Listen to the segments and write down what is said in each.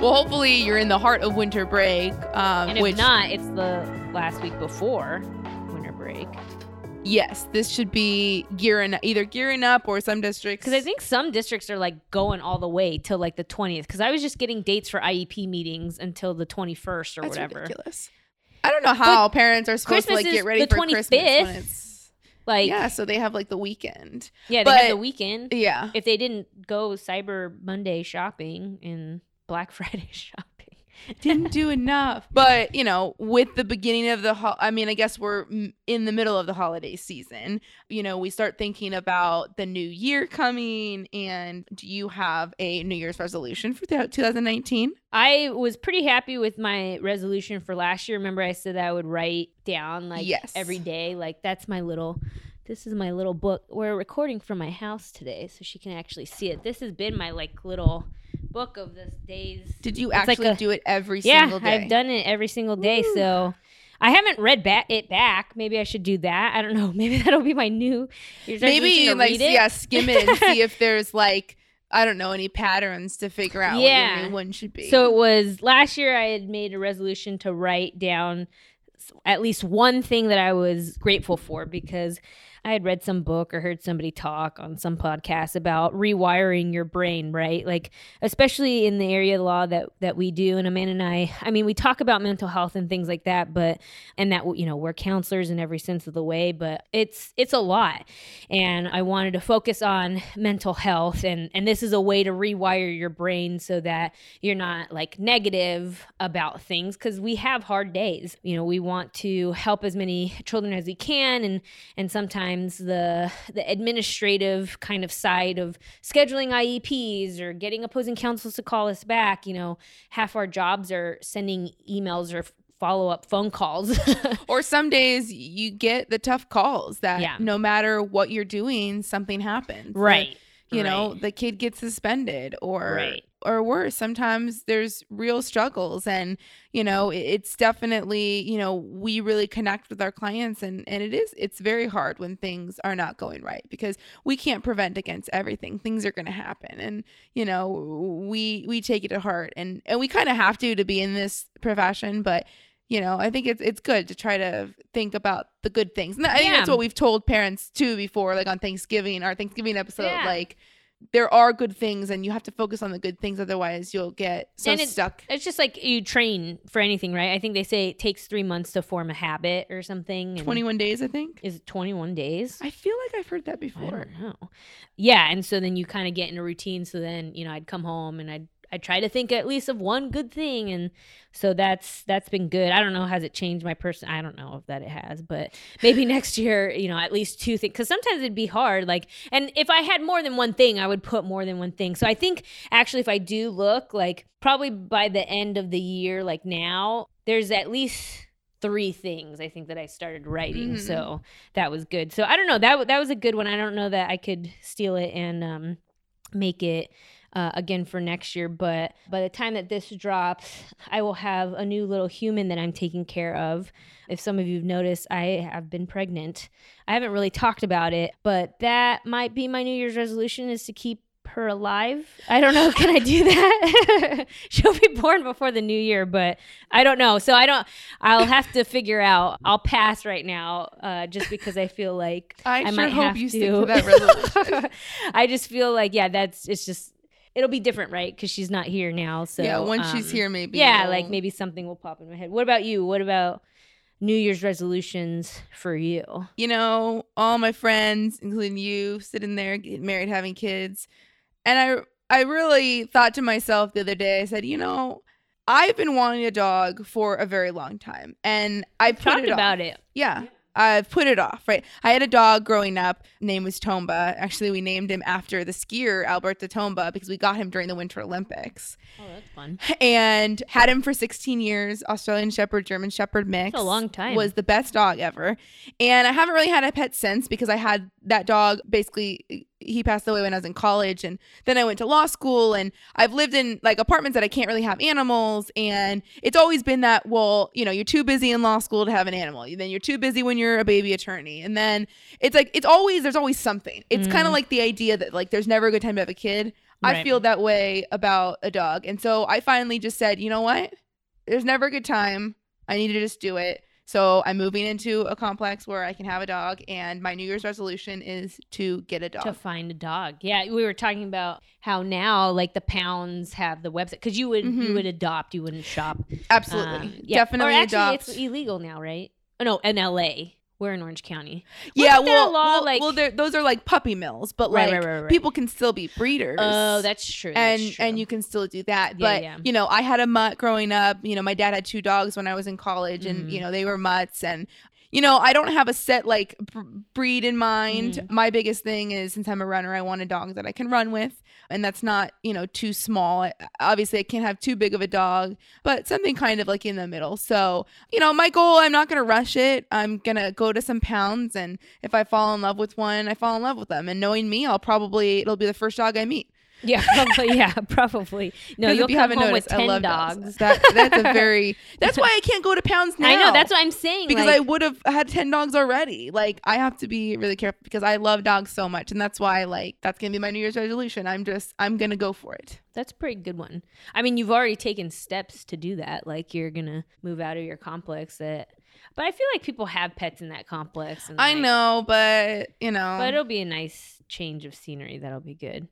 Well, hopefully, you're in the heart of winter break. Um, and if which, not, it's the last week before winter break. yes, this should be gearing either gearing up or some districts. Because I think some districts are like going all the way till like the 20th. Because I was just getting dates for IEP meetings until the 21st or That's whatever. ridiculous. I don't know how parents are supposed Christmas to like get ready for Christmas 25th. when it's Like, yeah. So they have like the weekend. yeah, they but- have the weekend. Yeah. If they didn't go Cyber Monday shopping and Black Friday shopping. didn't do enough. But you know, with the beginning of the, ho- I mean, I guess we're in the middle of the holiday season. You know, we start thinking about the new year coming. And do you have a New Year's resolution for 2019? I was pretty happy with my resolution for last year. Remember, I said that I would write down like Yes. every day. Like that's my little. This is my little book. We're recording from my house today, so she can actually see it. This has been my like little book of this days. Did you It's like actually a- do it every Yeah, single day? I've done it every single day. So I haven't read back it back. Maybe I should do that. I don't know. Maybe that'll be my new. Maybe resolution to like yeah, skim it and see if there's like I don't know any patterns to figure out what Yeah. your new one should be. So it was last year I had made a resolution to write down at least one thing that I was grateful for because I had read some book or heard somebody talk on some podcast about rewiring your brain, right? Like especially in the area of law that that we do and Amanda and I, I mean, we talk about mental health and things like that, but and that you know, we're counselors in every sense of the way, but it's it's a lot. And I wanted to focus on mental health and and this is a way to rewire your brain so that you're not like negative about things because we have hard days you know we want to help as many children as we can and and sometimes the the administrative kind of side of scheduling IEPs or getting opposing counsels to call us back you know half our jobs are sending emails or follow up phone calls or some days you get the tough calls that Yeah. no matter what you're doing, something happens. right you know the kid gets suspended or Right. Or worse sometimes there's real struggles and you know it's definitely you know we really connect with our clients and and it is it's very hard when things are not going right because we can't prevent against everything. Things are going to happen and you know we we take it to heart and and we kind of have to to be in this profession but you know i think it's it's good to try to think about the good things. And i think that's what we've told parents too before like on thanksgiving our thanksgiving episode Yeah. like there are good things and you have to focus on the good things otherwise you'll get so And it- stuck it's just like you train for anything right i think they say it takes three months to form a habit or something 21 days i think is it 21 days i feel like i've heard that I before don't know. Yeah, and so then you kind of get in a routine. So then you know I'd come home and I'd I try to think at least of one good thing, and so that's that's been good. I don't know has it changed my person. I don't know if that it has, but maybe next year you know at least two things because sometimes it'd be hard. Like, and if I had more than one thing, I would put more than one thing. So I think actually if I do look like probably by the end of the year, like now, there's at least three things I think that I started writing. Mhm. So that was good. So I don't know that that was a good one. I don't know that I could steal it and um, make it uh, again for next year. But by the time that this drops, I will have a new little human that I'm taking care of. If some of you've noticed, I have been pregnant. I haven't really talked about it, but that might be my New Year's resolution is to keep her alive. I don't know. Can I do that? She'll be born before the new year, but I don't know. So I don't. I'll have to figure out. I'll pass right now, uh, just because I feel like i, I sure might hope have you to. stick to that resolution I just feel like yeah, that's it's just it'll be different, right? Because she's not here now. So yeah once she's um, here maybe yeah, you'll- like maybe something will pop in my head. What about you? What about New Year's resolutions for you? you know all my friends including you sitting there getting married having kids and i i really thought to myself the other day i said you know i've been wanting a dog for a very long time and i put Talked it off. about it. Yeah. I've put it off, right? I had a dog growing up, name was Tomba. Actually, we named him after the skier Alberto Tomba because we got him during the Winter Olympics. Oh, that's fun. And had him for 16 years, Australian Shepherd, German Shepherd mix. That's a long time. Was the best dog ever. And I haven't really had a pet since because I had that dog basically he passed away when I was in college and then I went to law school and I've lived in like apartments that I can't really have animals and it's always been that well you know you're too busy in law school to have an animal then you're too busy when you're a baby attorney and then it's like it's always there's always something. It's Mm. kind of like the idea that like there's never a good time to have a kid. I feel that way about a dog and so I finally just said you know what? There's never a good time. I need to just do it so I'm moving into a complex where I can have a dog and my new year's resolution is to get a dog to find a dog. Yeah, we were talking about how now like the pounds have the website because you would you Mhm. would adopt, you wouldn't shop. Absolutely. Um, yeah. Definitely Or actually, adopt. it's illegal now, right? Oh no, in L.A. We're in Orange County. yeah, Wasn't well, law, well, like- well those are like puppy mills, but Right, like right, right, people can still be breeders. Oh, that's true. and that's true. and you can still do that. Yeah, but yeah. you know, I had a mutt growing up. You know, my dad had two dogs when I was in college, and Mhm. you know they were mutts. And you know, I don't have a set like breed in mind. Mhm. My biggest thing is since I'm a runner, I want a dog that I can run with, and that's not you know too small. Obviously, I can't have too big of a dog, but something kind of like in the middle. So you know, my goal, I'm not gonna rush it. I'm gonna go to some pounds, and if I fall in love with one, I fall in love with them. And knowing me, I'll probably it'll be the first dog I meet. yeah, probably. Yeah, probably. No, you'll you come home noticed, with I ten love dogs. That that's a very that's why I can't go to pounds now. I know. That's what I'm saying. because like, I would have had ten dogs already. Like I have to be really careful because I love dogs so much, and that's why like that's gonna be my New Year's resolution. I'm just I'm gonna go for it. That's a pretty good one. I mean, you've already taken steps to do that. Like you're gonna move out of your complex. That, but I feel like people have pets in that complex. And I like- know, but you know, but it'll be a nice change of scenery. That'll be good.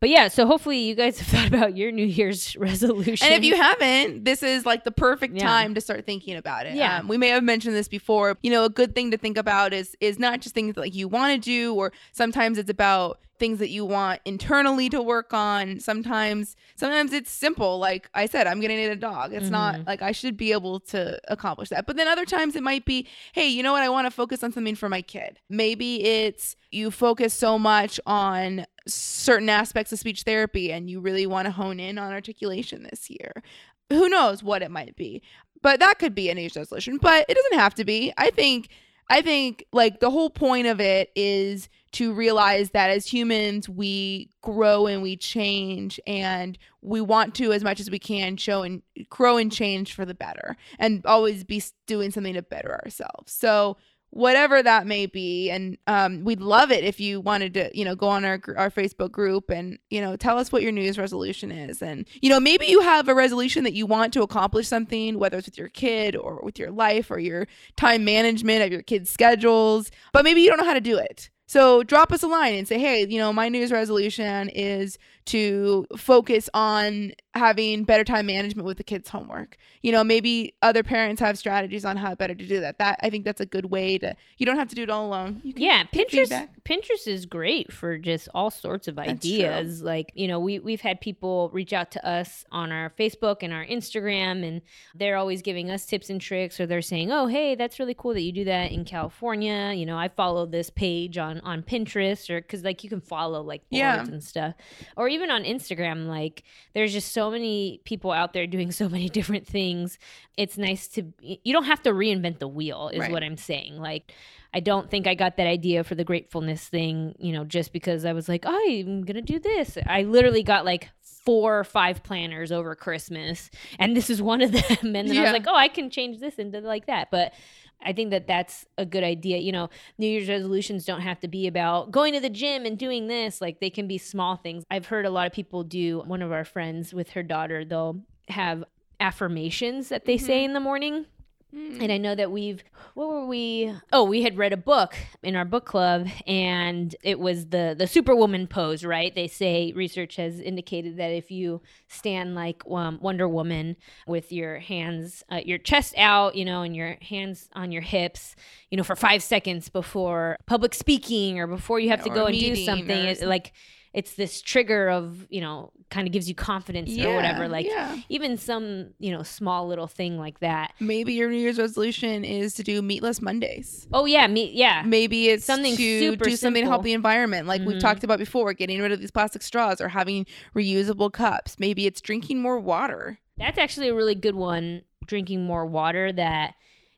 But yeah, so hopefully you guys have thought about your New Year's resolution. And if you haven't, this is like the perfect Yeah. time to start thinking about it. Yeah. Um, we may have mentioned this before. You know, a good thing to think about is is not just things that like you want to do, or sometimes it's about things that you want internally to work on. Sometimes sometimes it's simple. Like I said, I'm gonna need a dog. It's not Mhm. like I should be able to accomplish that. But then other times it might be, hey, you know what? I want to focus on something for my kid. Maybe it's you focus so much on certain aspects of speech therapy and you really want to hone in on articulation this year. Who knows what it might be. But that could be an age resolution, but it doesn't have to be. I think I think like the whole point of it is to realize that as humans we grow and we change and we want to as much as we can show and grow and change for the better and always be doing something to better ourselves. So whatever that may be. And um, we'd love it if you wanted to you know go on our, our facebook group and you know tell us what your new year's resolution is. And you know maybe you have a resolution that you want to accomplish something whether it's with your kid or with your life or your time management of your kids schedules but maybe you don't know how to do it. So drop us a line and say hey you know my new year's resolution is to focus on having better time management with the kids homework you know maybe other parents have strategies on how better to do that that i think that's a good way to you don't have to do it all alone you can yeah, Pinterest feedback. Pinterest is great for just all sorts of ideas. Like, you know, we we've had people reach out to us on our Facebook and our Instagram and they're always giving us tips and tricks or they're saying, "Oh, hey, that's really cool that you do that in California." You know, I follow this page on on Pinterest or cuz like you can follow like boards Yeah. and stuff. Or even on Instagram like there's just so many people out there doing so many different things. It's nice to you don't have to reinvent the wheel is Right. what I'm saying. Like I don't think I got that idea for the gratefulness thing, you know, just because I was like, oh, I'm going to do this. I literally got like four or five planners over Christmas, and this is one of them. And then I was like, oh, I can change this into like that. But I think that that's a good idea. You know, New Year's resolutions don't have to be about going to the gym and doing this. Like they can be small things. I've heard a lot of people do, one of our friends with her daughter, they'll have affirmations that they say mm-hmm. in the morning. Mm. And I know that we've, what were we? Oh, we had read a book in our book club, and it was the the Superwoman pose, right? They say research has indicated that if you stand like um, Wonder Woman with your hands, uh, your chest out, you know, and your hands on your hips, you know, for five seconds before public speaking or before you have to Or go and do something, it, like it's this trigger of you know kind of gives you confidence or whatever like yeah. even some you know small little thing like that maybe your New Year's resolution is to do meatless Mondays. oh yeah meat yeah Maybe it's Something to super do something to help the environment, like we've Mhm. talked about before, getting rid of these plastic straws or having reusable cups. Maybe it's drinking more water. That's actually a really good one. Drinking more water that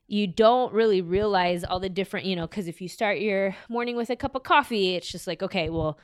you don't really realize all the different, you know, because if you start your morning with a cup of coffee, it's just like, okay, well,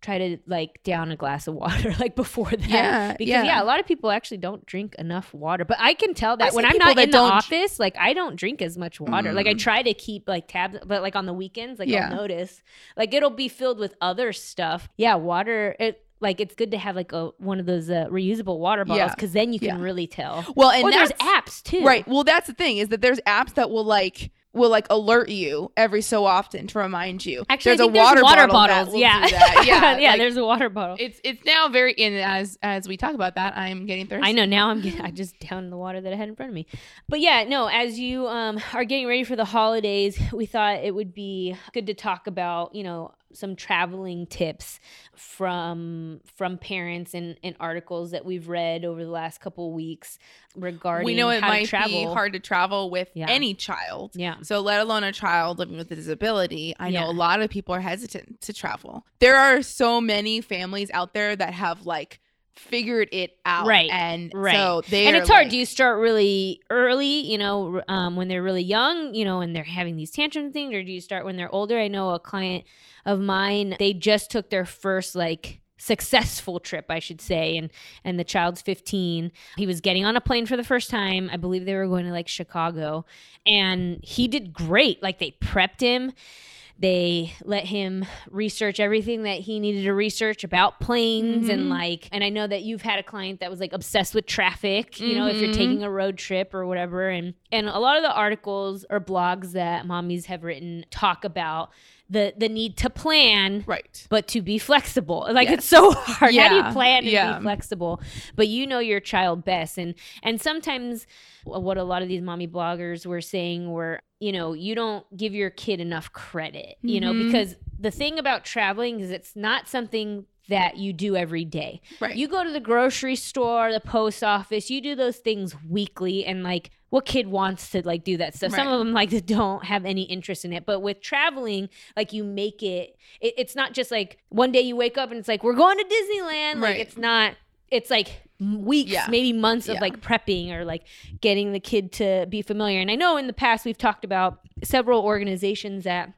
try to like down a glass of water like before that. Yeah, Because yeah. yeah. a lot of people actually don't drink enough water. But I can tell that see when I'm not in the office, like I don't drink as much water. Like I Mm. try to keep like tabs, but like on the weekends, like Yeah. I'll notice like it'll be filled with other stuff. Yeah, water. It like it's good to have like a one of those uh, reusable water bottles Yeah. because then you can Yeah. really tell. Well, and there's apps too. right. Well, that's the thing is that there's apps that will like will like alert you every so often to remind you. Actually, there's I think a water, there's water bottle bottles. will yeah. do that. yeah, yeah. like, there's a water bottle. it's it's now very in as as we talk about that. I'm getting thirsty. I know now I'm getting, I just downed the water that I had in front of me. But yeah, no, as you um are getting ready for the holidays, we thought it would be good to talk about, you know, some traveling tips from from parents and, and articles that we've read over the last couple of weeks regarding We know it might be hard to travel with Yeah. any child. Yeah. So let alone a child living with a disability. I know a lot of people are hesitant to travel. There are so many families out there that have like figured it out. Right, And right. so they and it's hard. like- Do you start really early, you know, um, when they're really young, you know, and they're having these tantrum things, or do you start when they're older? I know a client of mine, they just took their first like successful trip i should say and and the child's 15 he was getting on a plane for the first time i believe they were going to like chicago and he did great like they prepped him they let him research everything that he needed to research about planes and Mhm. like and i know that you've had a client that was like obsessed with traffic you know if you're Mhm. taking a road trip or whatever and and a lot of the articles or blogs that mommies have written talk about the the need to plan right. but to be flexible. Like Yes. it's so hard. Yeah. How do you plan and Yeah. be flexible? But you know your child best. And and sometimes what a lot of these mommy bloggers were saying were, you know, you don't give your kid enough credit, you know, Mhm. because the thing about traveling is it's not something that you do every day. Right. You go to the grocery store, the post office, you do those things weekly and like what kid wants to like do that stuff? Some of them like don't have any interest in it. But with traveling, like you make it, it it's not just like one day you wake up and it's like we're going to Disneyland. Like Right. it's not it's like weeks, Yeah. maybe months of like prepping or like getting the kid to be familiar. And I know in the past we've talked about several organizations that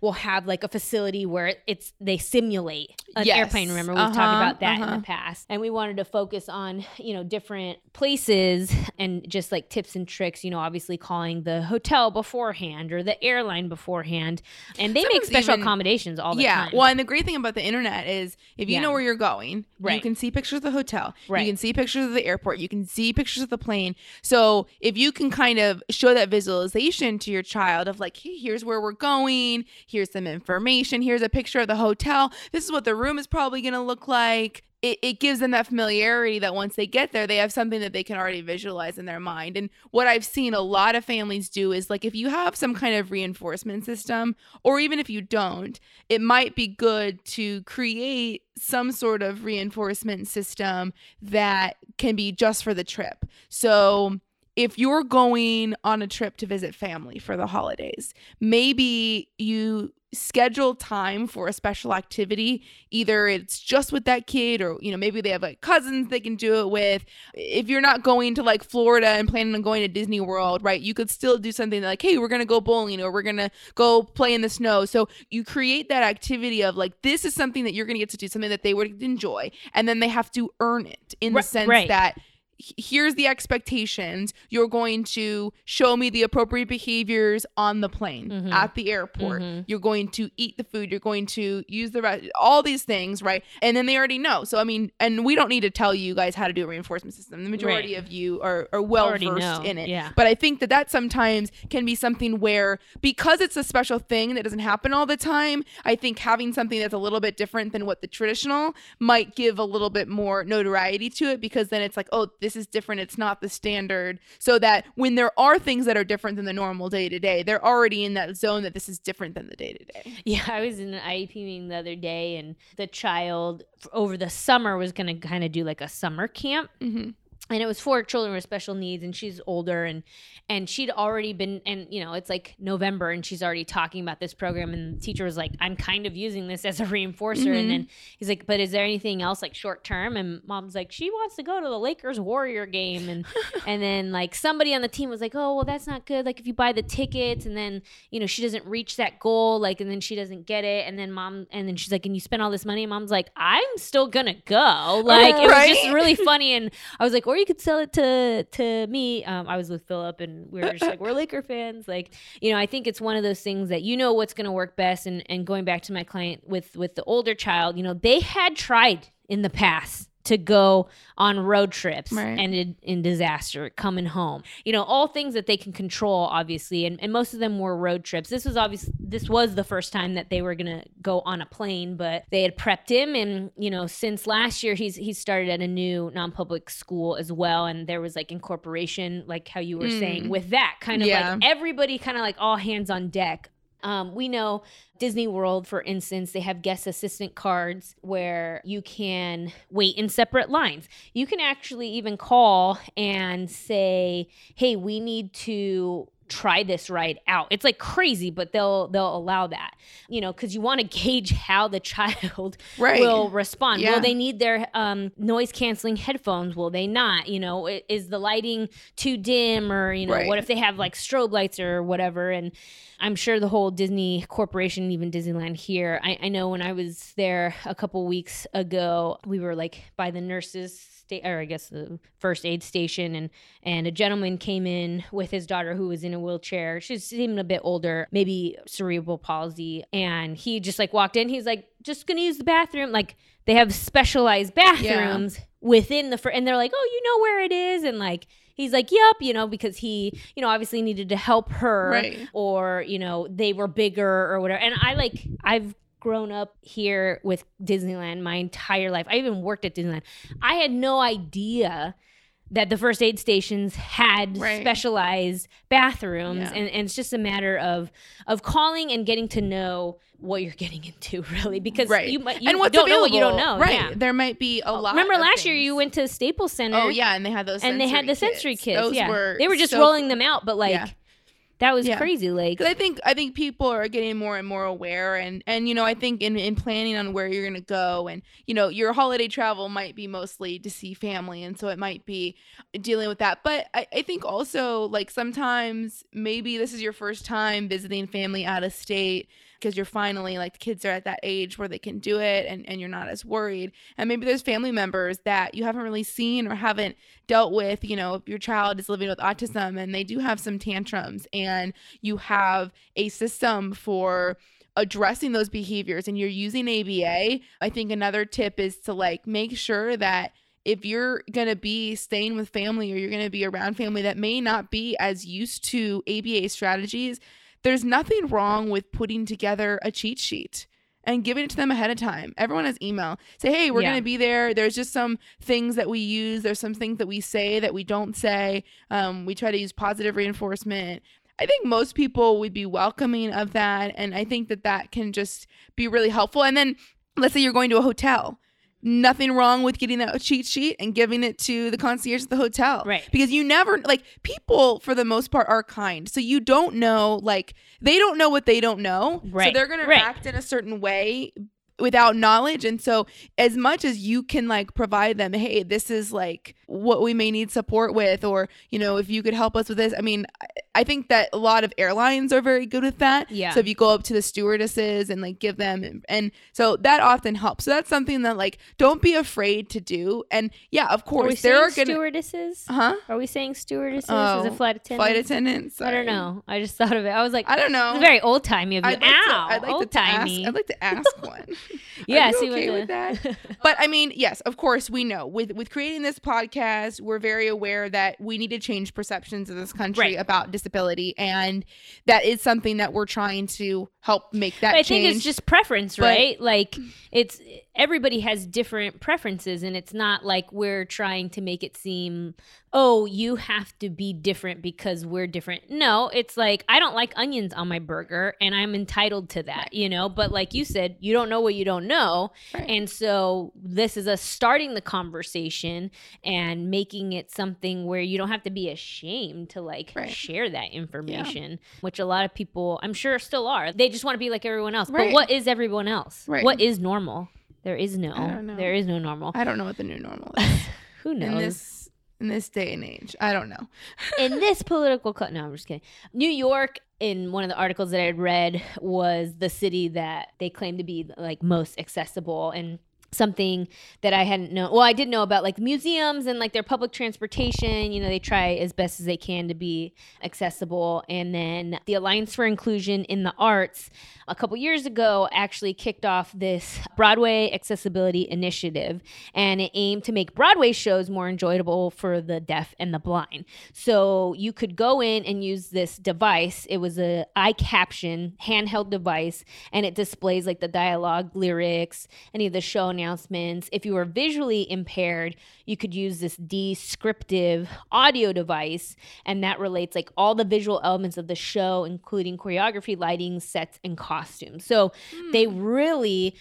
will have like a facility where it's they simulate an Yes. airplane. Remember we've Uh-huh, talked about that in uh-huh. the past, and we wanted to focus on you know different places and just like tips and tricks. You know, obviously calling the hotel beforehand or the airline beforehand, and they make special even- accommodations all the yeah. time. Well, and the great thing about the internet is if you Yeah. know where you're going, you can see pictures of the hotel. Right. You can see pictures of the airport. You can see pictures of the plane. So if you can kind of show that visualization to your child of like, hey, here's where we're going, here's some information, here's a picture of the hotel, this is what the room is probably going to look like. It, it gives them that familiarity that once they get there, they have something that they can already visualize in their mind. And what I've seen a lot of families do is like if you have some kind of reinforcement system, or even if you don't, it might be good to create some sort of reinforcement system that can be just for the trip. So if you're going on a trip to visit family for the holidays, maybe you schedule time for a special activity. Either it's just with that kid or you know maybe they have like cousins they can do it with. If you're not going to like Florida and planning on going to Disney World right you could still do something like hey we're going to go bowling or we're going to go play in the snow. So you create that activity of like this is something that you're going to get to do something that they would enjoy and then they have to earn it in the sense right. that here's the expectations you're going to show me the appropriate behaviors on the plane Mhm. at the airport Mhm. you're going to eat the food you're going to use the re- all these things right and then they already know so i mean and we don't need to tell you guys how to do a reinforcement system the majority Right. of you are, are well Already versed know, in it yeah. but i think that that sometimes can be something where because it's a special thing that doesn't happen all the time i think having something that's a little bit different than what the traditional might give a little bit more notoriety to it because then it's like oh this this is different. It's not the standard. So that when there are things that are different than the normal day to day, they're already in that zone that this is different than the day to day. Yeah, I was in an IEP meeting the other day, and the child over the summer was going to kind of do like a summer camp. Mm-hmm. And it was for children with special needs and she's older and and she'd already been and you know it's like november and she's already talking about this program and the teacher was like i'm kind of using this as a reinforcer Mhm. and then he's like but is there anything else like short term? And mom's like she wants to go to the lakers warrior game and and then like somebody on the team was like oh well that's not good. Like if you buy the tickets and then you know she doesn't reach that goal like and then she doesn't get it and then mom and then she's like and you spend all this money? And mom's like i'm still gonna go. Like it was just really funny and i was like or you could sell it to to me um i was with philip and we were just like we're laker fans like you know i think it's one of those things that you know what's gonna work best and and going back to my client with with the older child you know they had tried in the past to go on road trips Right. and in, in disaster coming home you know all things that they can control obviously and, and most of them were road trips this was obvious this was the first time that they were gonna go on a plane but they had prepped him and you know since last year he's he's started at a new non-public school as well and there was like incorporation like how you were Mm. saying with that kind of Yeah. like everybody kind of like all hands on deck um, we know Disney World, for instance, they have guest assistant cards where you can wait in separate lines. You can actually even call and say, "Hey, we need to." Try this ride out it's like crazy but they'll they'll allow that you know because you want to gauge how the child Right. will respond. Yeah. Will they need their um, noise canceling headphones? Will they not? You know, is the lighting too dim, or you know, Right. what if they have like strobe lights or whatever? And I'm sure the whole Disney Corporation, even Disneyland here. I, I know when I was there a couple weeks ago, we were like by the nurses. Sta- or I guess the first aid station, and and a gentleman came in with his daughter who was in a wheelchair. She seemed a bit older, maybe cerebral palsy, and he just like walked in. He's like, just gonna use the bathroom. Like they have specialized bathrooms within the fr- and they're like, oh, you know where it is, and like he's like, yep, you know, because he, you know, obviously needed to help her, Right. or you know, they were bigger or whatever. And I like, I've grown up here with Disneyland my entire life. I even worked at Disneyland. I had no idea that the first aid stations had Right. specialized bathrooms Yeah. and, and it's just a matter of of calling and getting to know what you're getting into really because Right. you might you and what's don't know what you don't know Right. yeah. There might be a oh, lot. remember last year you went to Staples Center Oh yeah, and they had those. and they had the sensory kits. kits Those yeah were they were just so rolling them out but like Yeah. That was Yeah. crazy like I think I think people are getting more and more aware, and and you know I think in in planning on where you're gonna go, and you know your holiday travel might be mostly to see family, and so it might be dealing with that. But I, I think also like sometimes maybe this is your first time visiting family out of state because you're finally like the kids are at that age where they can do it and, and you're not as worried. And maybe there's family members that you haven't really seen or haven't dealt with you know if your child is living with autism and they do have some tantrums and you have a system for addressing those behaviors and you're using ABA I think another tip is to like make sure that if you're going to be staying with family or you're going to be around family that may not be as used to ABA strategies there's nothing wrong with putting together a cheat sheet and giving it to them ahead of time. Everyone has email. Say, hey, we're Yeah. going to be there. There's just some things that we use. There's some things that we say that we don't say. Um, we try to use positive reinforcement. I think most people would be welcoming of that. And I think that that can just be really helpful. And then let's say you're going to a hotel. Nothing wrong with getting that cheat sheet and giving it to the concierge at the hotel Right. because you never like people for the most part are kind so you don't know like they don't know what they don't know Right. so they're gonna right. act in a certain way without knowledge. And so as much as you can like provide them hey this is like what we may need support with or you know if you could help us with this i mean i, think that a lot of airlines are very good with that. Yeah. so if you go up to the stewardesses and like give them and, and so that often helps. So that's something that like don't be afraid to do. And yeah of course there are gonna stewardesses? Huh? Are we saying stewardesses? Oh, as a flight attendant flight attendants I don't know. I just thought of it. I was like I don't know. it's very old timey of you. I'd like ow like old timey I'd like to ask one. yeah see okay with the- that? But I mean, yes, of course, we know with with creating this podcast, we're very aware that we need to change perceptions of this country Right. about disability, and that is something that we're trying to help make that But I change. think it's just preference, But- right? Like it's everybody has different preferences and it's not like we're trying to make it seem oh you have to be different because we're different. No it's like i don't like onions on my burger and i'm entitled to that right. you know? But like you said you don't know what you don't know. Right. and so this is us starting the conversation and making it something where you don't have to be ashamed to like right. share that information yeah. which a lot of people i'm sure still are. They just want to be like everyone else. But what is everyone else? What is normal there is no. There is no normal. I don't know what the new normal is. Who knows? In this in this day and age, I don't know. in this political cut, no, I'm just kidding. New York, in one of the articles that I had read, was the city that they claim to be like most accessible and something that I hadn't known. Well, I did know about like museums and like their public transportation. You know, they try as best as they can to be accessible. And then the Alliance for Inclusion in the Arts a couple years ago actually kicked off this Broadway Accessibility Initiative, and it aimed to make Broadway shows more enjoyable for the deaf and the blind. So you could go in and use this device. It was a I-Caption handheld device, and it displays like the dialogue, lyrics, any of the show announcements. If you were visually impaired, you could use this descriptive audio device, and that relates like all the visual elements of the show, including choreography, lighting, sets, and costumes. So mm. they really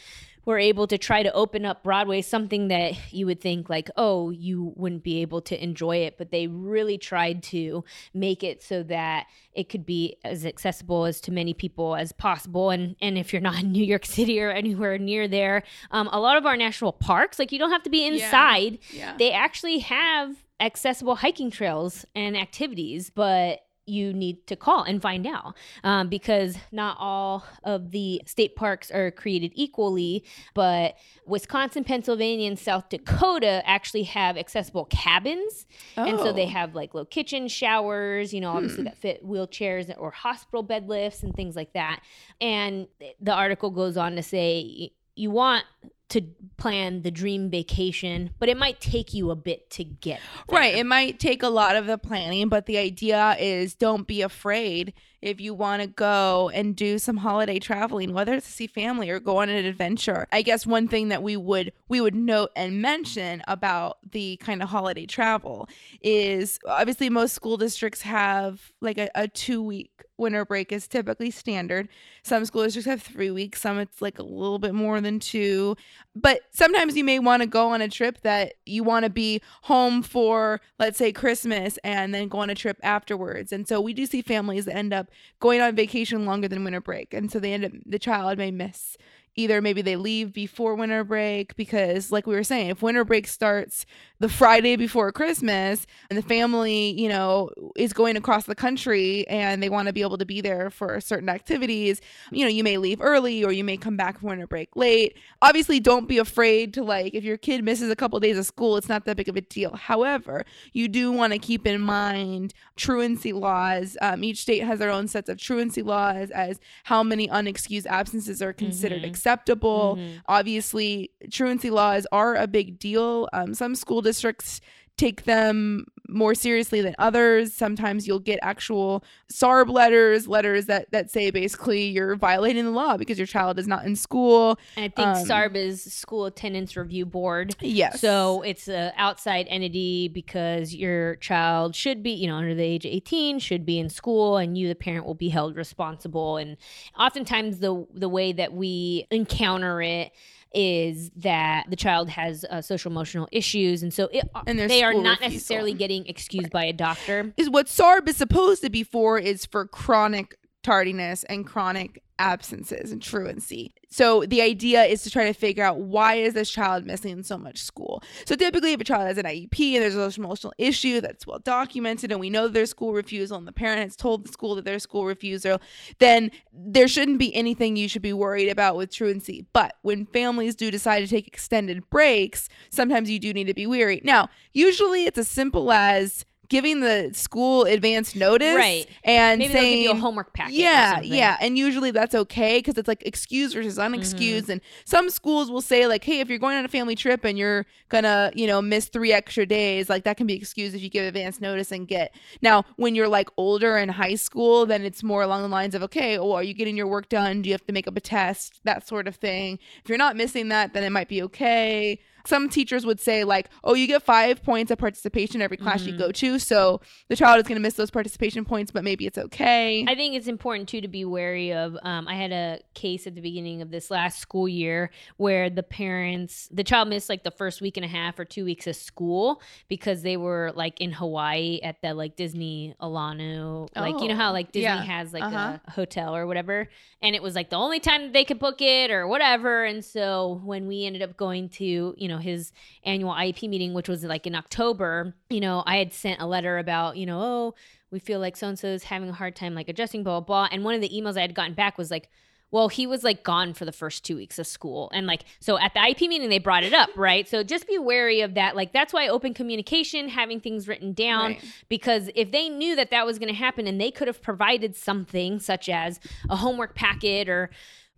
were able to try to open up Broadway, something that you would think like, oh, you wouldn't be able to enjoy it, but they really tried to make it so that it could be as accessible as to many people as possible. And and if you're not in New York City or anywhere near there, um, a lot of our national parks, like you don't have to be inside. Yeah. Yeah. They actually have accessible hiking trails and activities, but you need to call and find out um, because not all of the state parks are created equally but wisconsin pennsylvania and south dakota actually have accessible cabins oh. and so they oh. have like little kitchen showers you know obviously hmm. that fit wheelchairs or hospital bed lifts and things like that and the article goes on to say you want to plan the dream vacation, but it might take you a bit to get there. right. It might take a lot of the planning, but the idea is don't be afraid if you want to go and do some holiday traveling, whether it's to see family or go on an adventure. I guess one thing that we would we would note and mention about the kind of holiday travel is obviously most school districts have like a, a two week winter break is typically standard. Some school districts have three weeks, some it's like a little bit more than two. But sometimes you may want to go on a trip that you want to be home for, let's say Christmas, and then go on a trip afterwards. And so we do see families that end up going on vacation longer than winter break. And so they end up, the child may miss either maybe they leave before winter break because like we were saying if winter break starts the friday before christmas and the family you know is going across the country and they want to be able to be there for certain activities you know you may leave early or you may come back from winter break late. Obviously don't be afraid to like if your kid misses a couple of days of school it's not that big of a deal. However you do want to keep in mind truancy laws. Um, each state has their own sets of truancy laws as how many unexcused absences are considered mm-hmm acceptable. Mm-hmm. Obviously, truancy laws are a big deal. Um, some school districts take them more seriously than others. Sometimes you'll get actual SARB letters, letters that that say basically you're violating the law because your child is not in school. And I think um, SARB is School Attendance Review Board. Yes. So it's an outside entity because your child should be, you know, under the age of 18, should be in school, and you, the parent, will be held responsible. And oftentimes the the way that we encounter it is that the child has uh, social emotional issues, and so it, and they are not refusal. necessarily getting excused right. by a doctor. Is what SARB is supposed to be for is for chronic tardiness and chronic absences and truancy. So the idea is to try to figure out why is this child missing so much school. So typically if a child has an IEP and there's a social emotional issue that's well documented and we know there's school refusal and the parent has told the school that there's school refusal, then there shouldn't be anything you should be worried about with truancy. But when families do decide to take extended breaks, sometimes you do need to be weary. Now, usually it's as simple as giving the school advance notice Right. and Maybe saying give you a homework packet. yeah, yeah, and usually that's okay because it's like excused versus unexcused. Mm-hmm. And some schools will say like, "Hey, if you're going on a family trip and you're gonna, you know, miss three extra days, like that can be excused if you give advance notice and get." Now, when you're like older in high school, then it's more along the lines of, "Okay, well, are you getting your work done? Do you have to make up a test? That sort of thing." If you're not missing that, then it might be okay. Some teachers would say like, "Oh, you get five points of participation every class you Mhm. go to, so the child is going to miss those participation points, but maybe it's okay." I think it's important too to be wary of. Um, I had a case at the beginning of this last school year where the parents, the child missed like the first week and a half or two weeks of school because they were like in Hawaii at the like Disney Aulani, like you know how Oh, like Disney yeah. has like Uh-huh. a hotel or whatever, and it was like the only time they could book it or whatever. And so when we ended up going to you know his annual IEP meeting, which was like in October, you know I had sent a letter about you know oh we feel like so and so is having a hard time like adjusting, blah, blah, blah. And one of the emails I had gotten back was like, well, he was like gone for the first two weeks of school. And like, so at the IEP meeting, they brought it up, right? So just be wary of that. Like, that's why open communication, having things written down, Right. because if they knew that that was going to happen and they could have provided something such as a homework packet or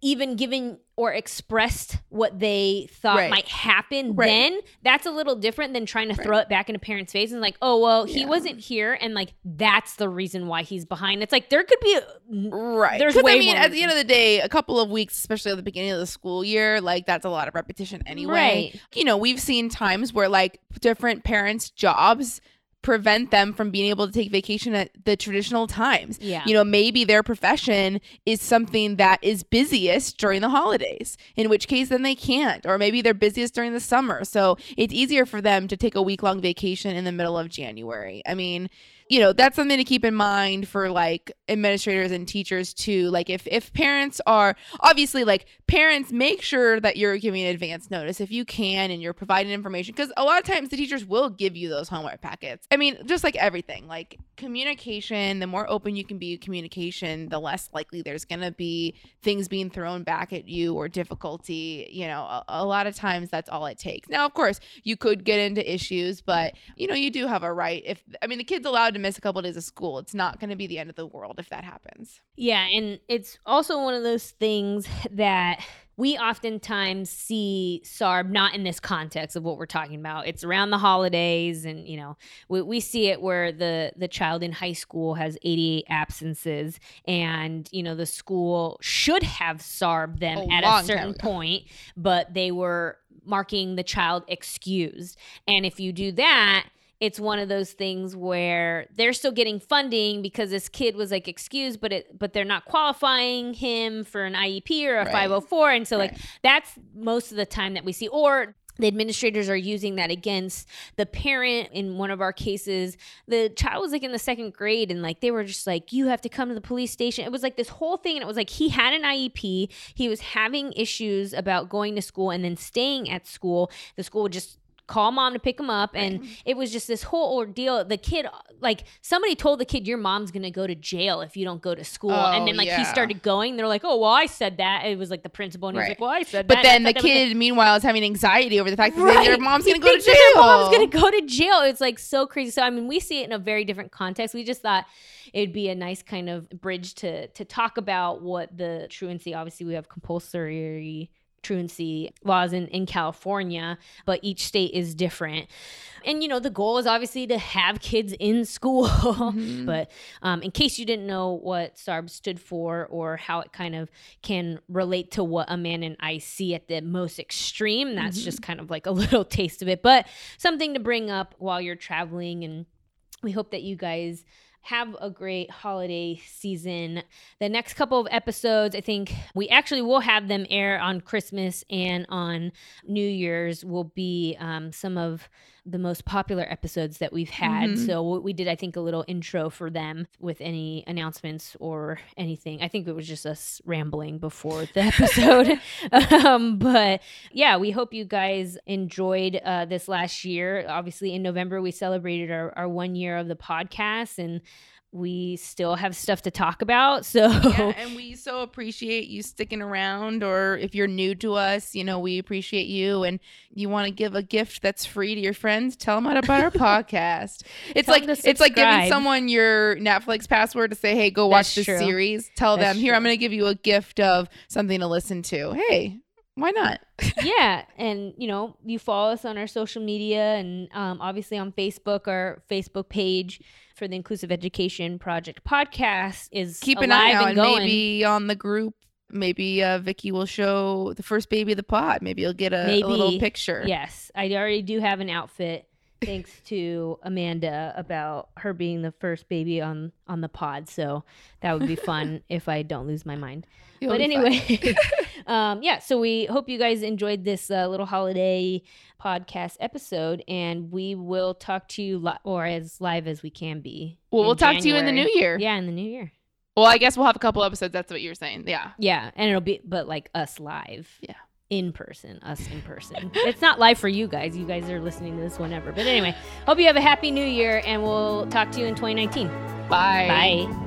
even given or expressed what they thought Right. might happen Right. then that's a little different than trying to Right. throw it back in a parent's face and like oh well he Yeah. wasn't here and like that's the reason why he's behind it's like there could be a, Right. There's way I mean, at the end of the day, a couple of weeks, especially at the beginning of the school year, like that's a lot of repetition anyway. Right. You know, we've seen times where like different parents' jobs prevent them from being able to take vacation at the traditional times. yeah You know, maybe their profession is something that is busiest during the holidays, in which case then they can't. Or maybe they're busiest during the summer. So it's easier for them to take a week long vacation in the middle of January. I mean, you know, that's something to keep in mind for like administrators and teachers too. Like if if parents are obviously like parents make sure that you're giving advance notice if you can and you're providing information because a lot of times the teachers will give you those homework packets. I mean, just like everything, like communication, the more open you can be communication, the less likely there's going to be things being thrown back at you or difficulty, you know, a, a lot of times that's all it takes. Now, of course, you could get into issues, but you know, you do have a right if I mean the kid's allowed to miss a couple days of school. It's not going to be the end of the world if that happens. yeah and it's also one of those things that we oftentimes see sarb not in this context of what we're talking about it's around the holidays and you know we, we see it where the the child in high school has 88 absences and you know the school should have sarb them A at a certain point but they were marking the child excused and if you do that it's one of those things where they're still getting funding because this kid was like excused but it but they're not qualifying him for an IEP or a Right. 504 and so like that's most of the time that we see. Or the administrators are using that against the parent in one of our cases. The child was like in the second grade and like they were just like you have to come to the police station. It was like this whole thing and it was like he had an iep he was having issues about going to school and then staying at school. The school would just call mom to pick him up and it was just this whole ordeal the kid like somebody told the kid your mom's gonna go to jail if you don't go to school and Oh, then like he started going they're like oh well i said that it was like the principal and he was Right. like well i said But that But then the thought that was kid, meanwhile, is having anxiety over the fact that Right. their mom's going to go to jail. Their mom's gonna go to jail. It's like so crazy. So I mean, we see it in a very different context. We just thought it'd be a nice kind of bridge to to talk about what the truancy. Obviously, we have compulsory truancy laws in, in California, but each state is different. And you know, the goal is obviously to have kids in school. Mhm. But um, in case you didn't know what SARB stood for or how it kind of can relate to what Amanda and I see at the most extreme, that's Mhm. just kind of like a little taste of it. But something to bring up while you're traveling. And we hope that you guys have a great holiday season. The next couple of episodes, I think we actually will have them air on Christmas and on New Year's, will be um, some of the most popular episodes that we've had. Mhm. So we did, I think, a little intro for them with any announcements or anything. I think it was just us rambling before the episode. um, but yeah, we hope you guys enjoyed uh, this last year. Obviously, in November, we celebrated our, our one year of the podcast. And we still have stuff to talk about. So yeah, and we so appreciate you sticking around. Or if you're new to us, you know, we appreciate you. And you want to give a gift that's free to your friends, tell them about our podcast. It's Tell like it's like giving someone your Netflix password to say, "Hey, go watch That's this true. series." Tell That's them, "Here, I'm going to give you a gift of something to listen to." Hey, why not? yeah, and you know, you follow us on our social media and um, obviously on Facebook. Our Facebook page for the Inclusive Education Project podcast is Keep an alive eye out. Maybe on the group. Maybe uh, Vicki will show the first baby of the pod. Maybe you'll get a, a little picture. Yes, I already do have an outfit. Thanks to Amanda about her being the first baby on on the pod, so that would be fun if I don't lose my mind. You'll but anyway, um, yeah. So we hope you guys enjoyed this uh, little holiday podcast episode, and we will talk to you li- or as live as we can be. well, we'll talk to you in the new year. Yeah, in the new year. Well, I guess we'll have a couple episodes. That's what you're saying. Yeah. Yeah, and it'll be but like us live. Yeah. In person, us in person. it's not live for you guys. You guys are listening to this whenever. But anyway, hope you have a happy new year and we'll talk to you in 2019. Bye. Bye.